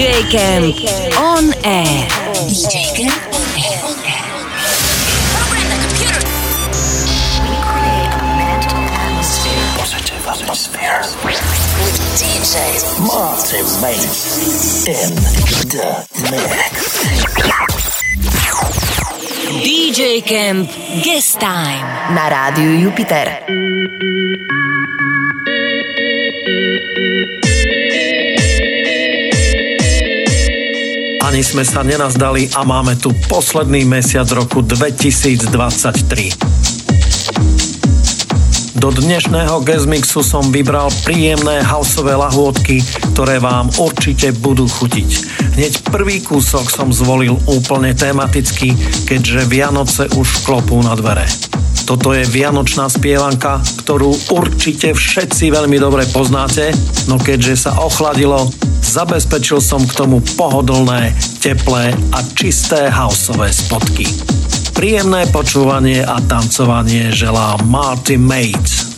DJ Camp on air. DJ Camp on air. Program the computer. We create a mental atmosphere. Positive atmosphere. With DJ Martin Mates in the mix. DJ Camp Guest Time na rádiu Jupiter. Ani sme sa nenazdali a máme tu posledný mesiac roku 2023. Do dnešného Gezmixu som vybral príjemné houseové lahôdky, ktoré vám určite budú chutiť. Hneď prvý kúsok som zvolil úplne tematicky, keďže Vianoce už klopú na dvere. Toto je vianočná spievanka, ktorú určite všetci veľmi dobre poznáte, no keďže sa ochladilo, Zabezpečil som k tomu pohodlné, teplé a čisté houseové spotky. Príjemné počúvanie a tancovanie želá Marty Mates.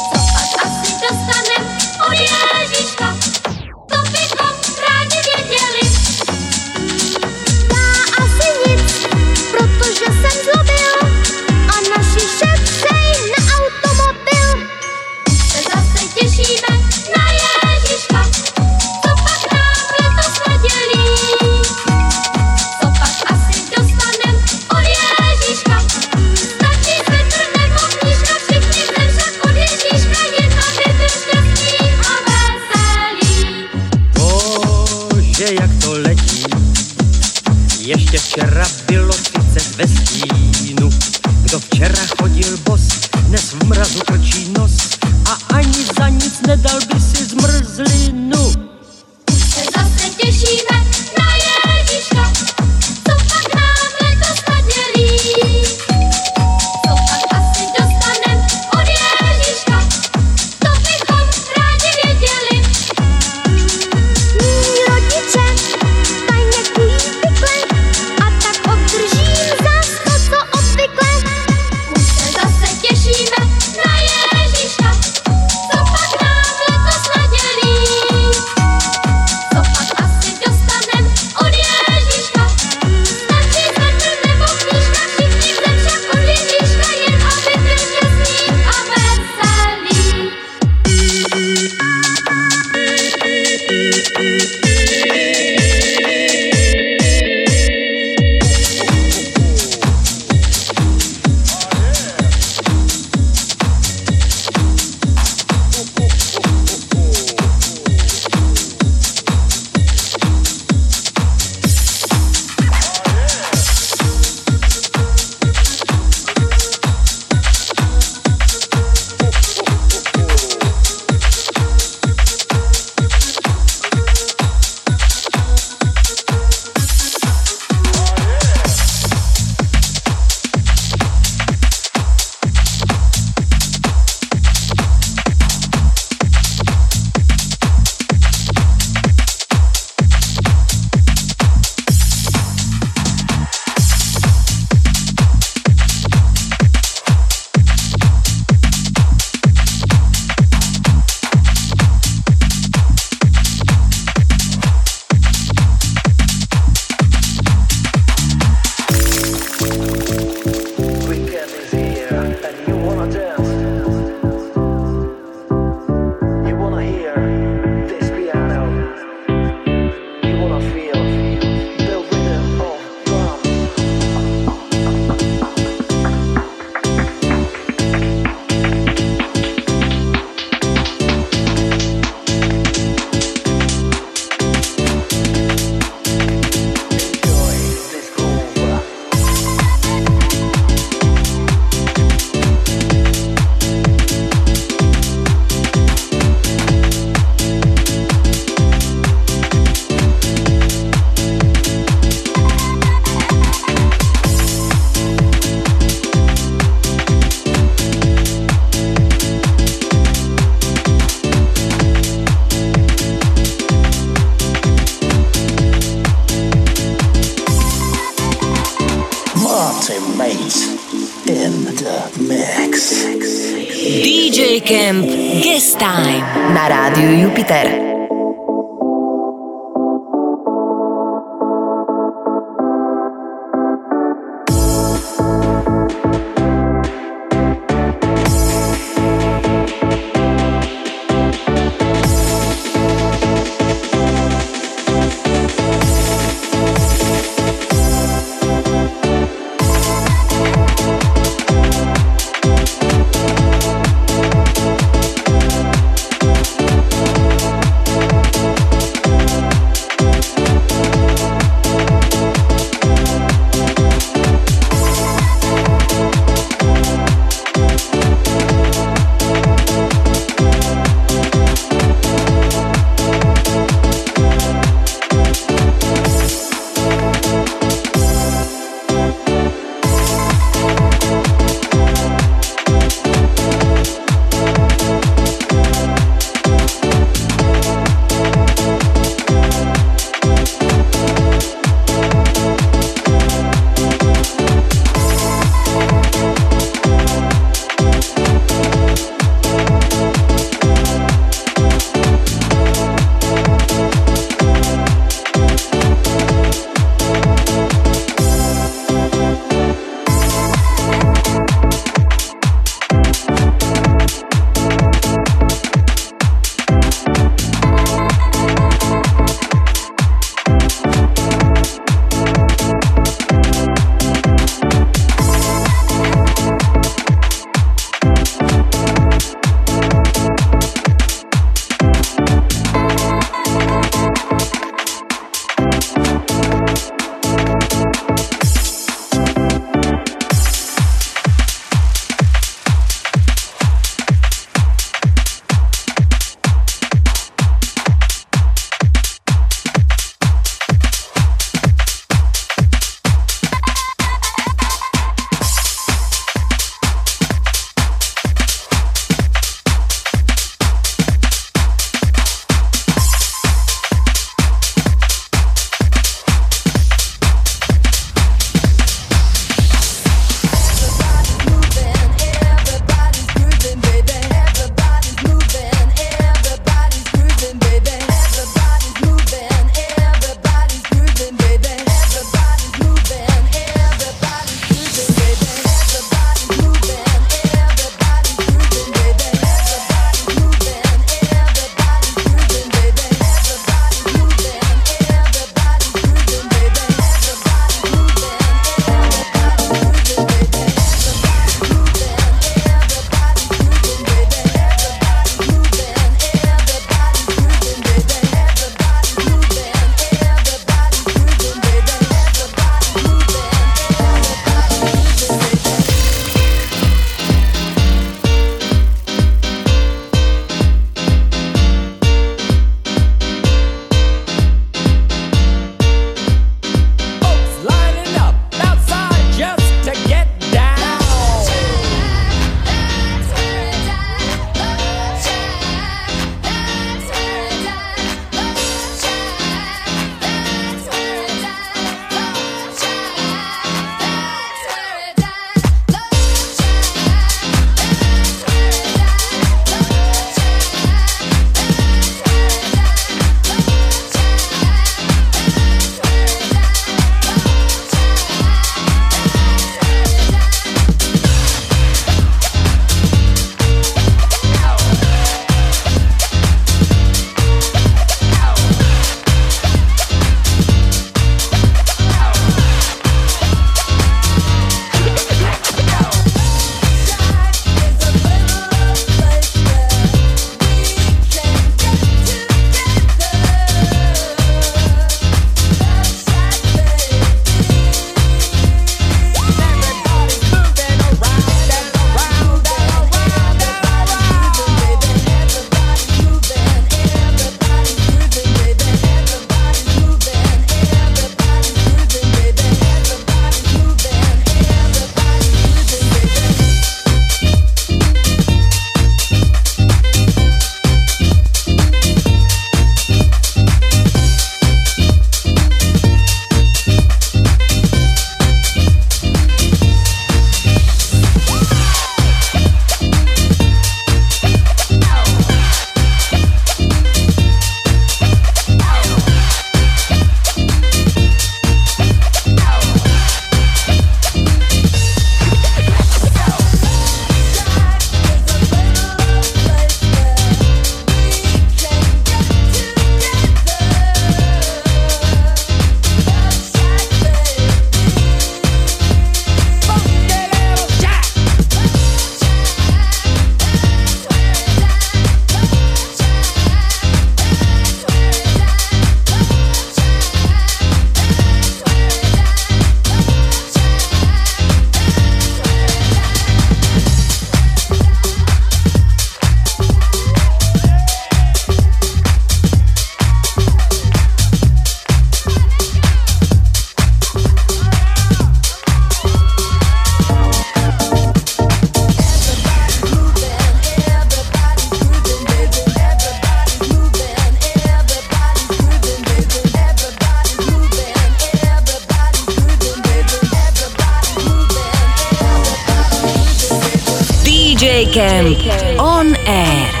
J-Cam on Air.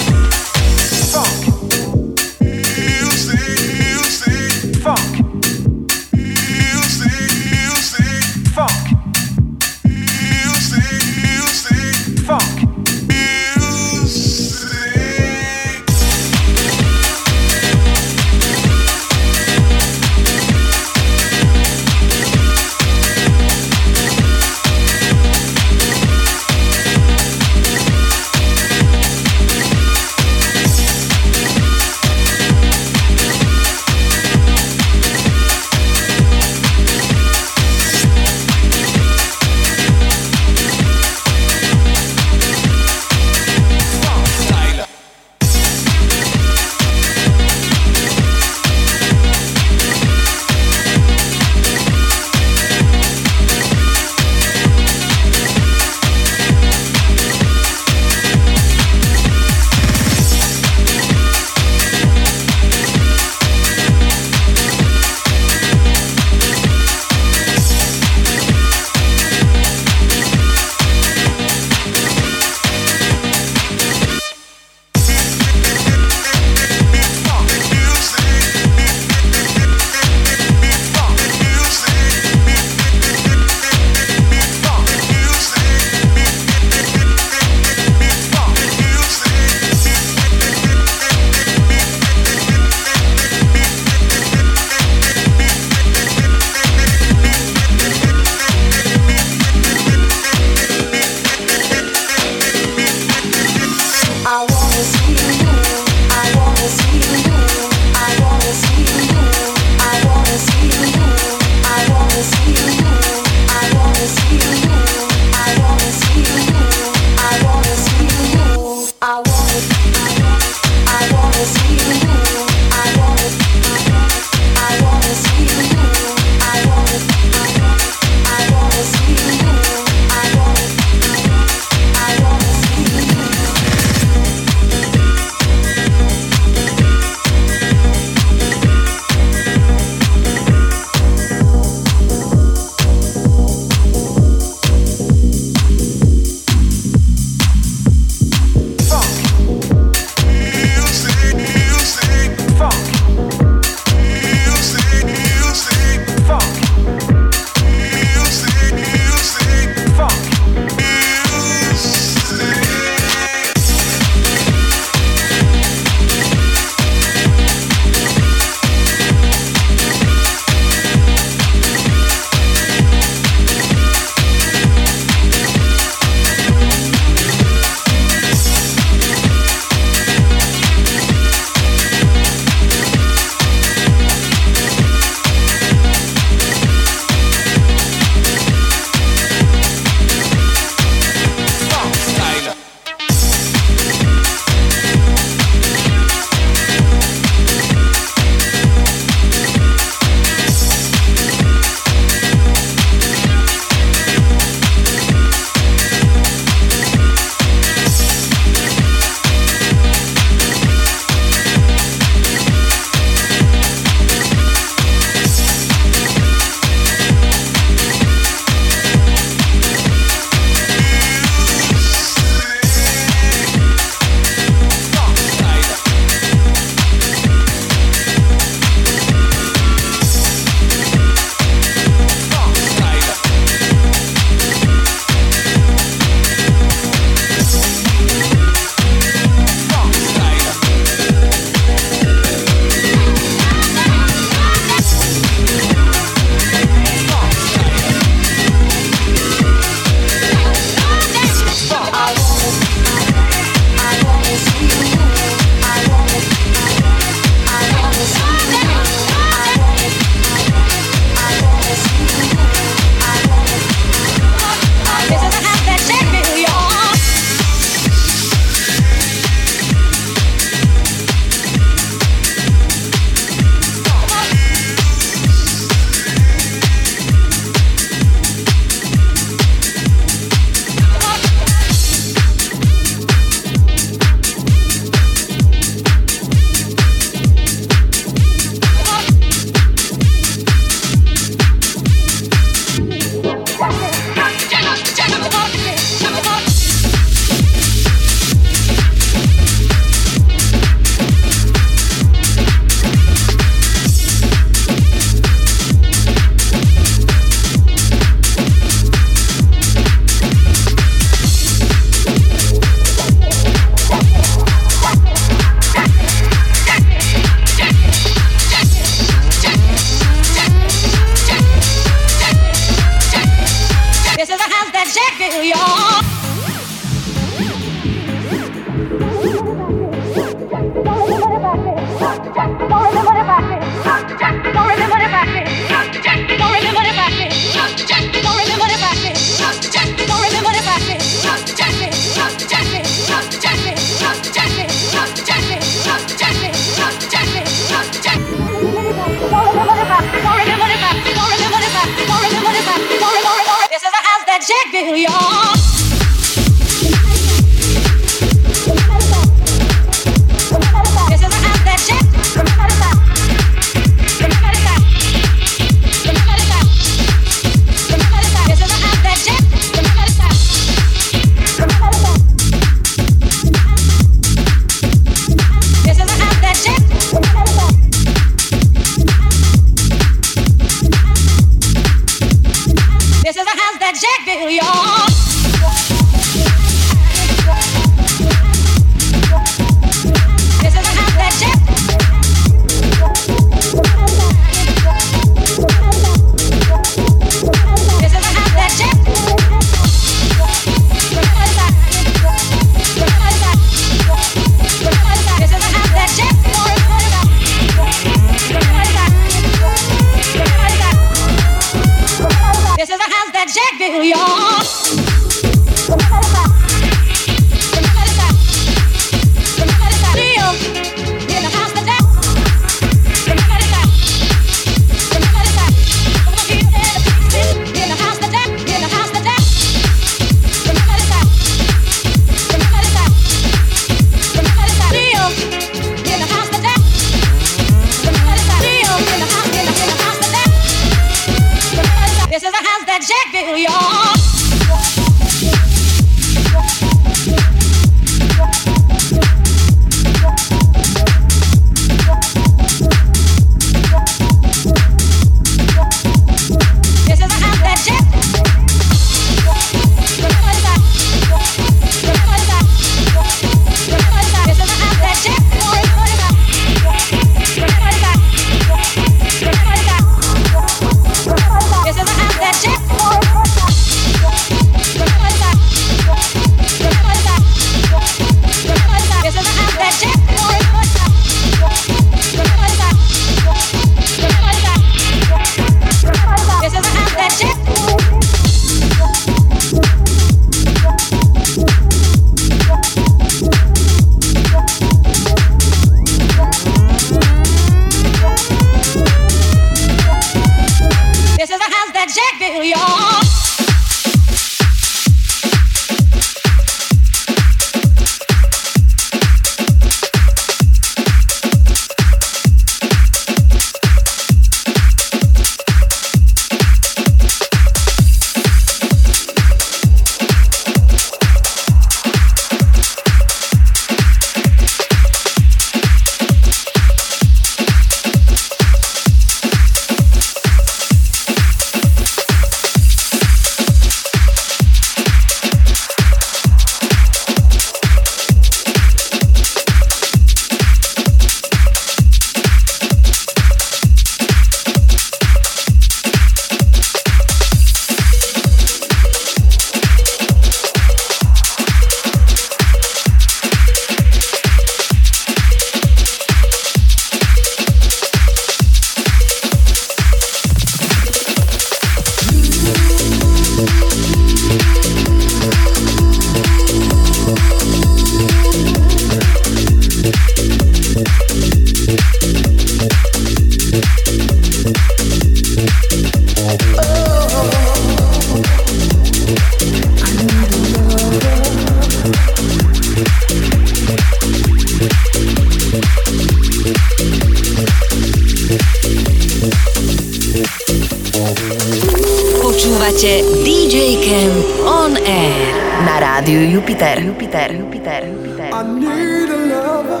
Time on Air na Radio Jupiter. Jupiter, Jupiter, Jupiter. I need a lover.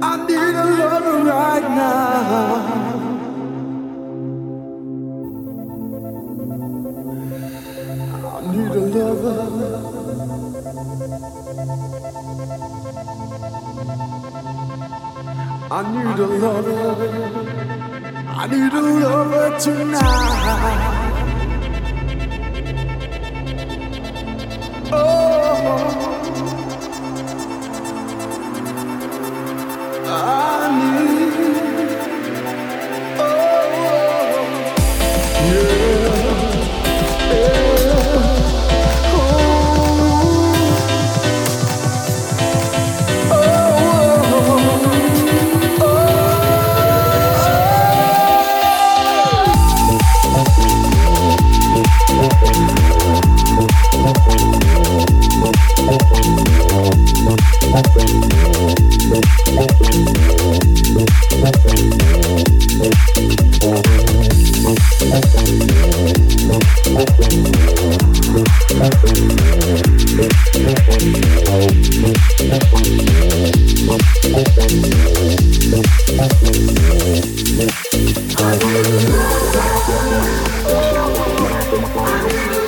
I need a lover right now. I need a lover. I need a lover. I need a lover tonight. oh, I knew. I will.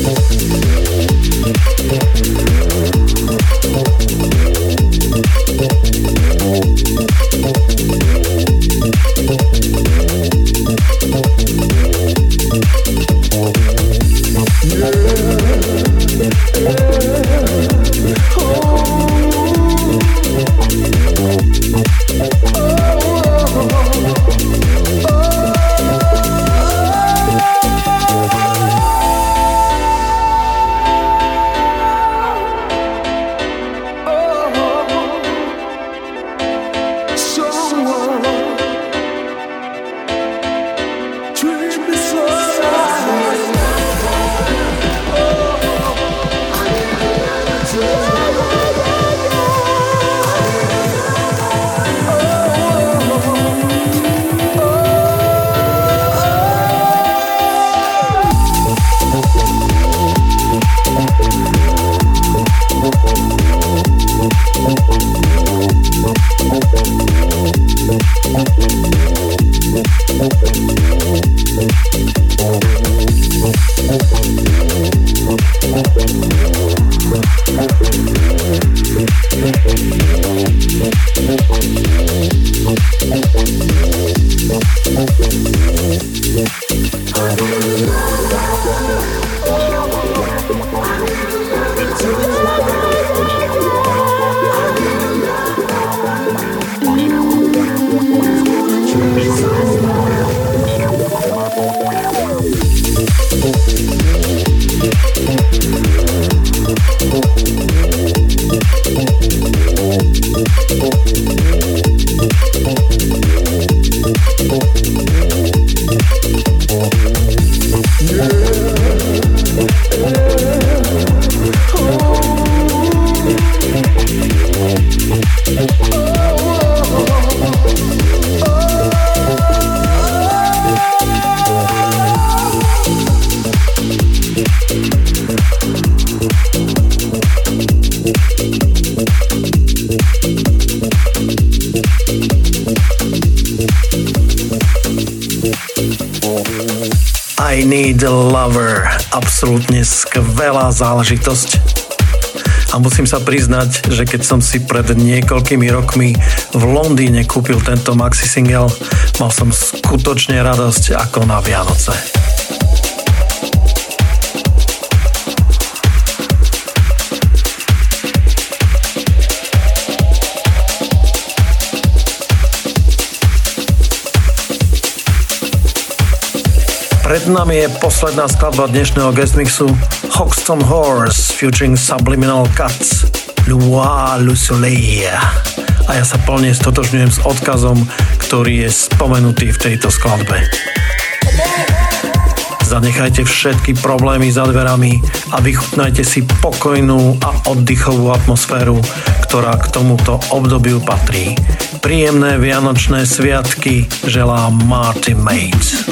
Thank you. Absolútne skvelá záležitosť. A musím sa priznať, že keď som si pred niekoľkými rokmi v Londýne kúpil tento maxi single, mal som skutočne radosť ako na Vianoce. Pred nami je posledná skladba dnešného guestmixu Hoxton Horse featuring Subliminal Cuts Lua Le Soleil. A ja sa plne stotožňujem s odkazom, ktorý je spomenutý v tejto skladbe. Zanechajte všetky problémy za dverami a vychutnajte si pokojnú a oddychovú atmosféru, ktorá k tomuto obdobiu patrí. Príjemné vianočné sviatky želá Marty Mates.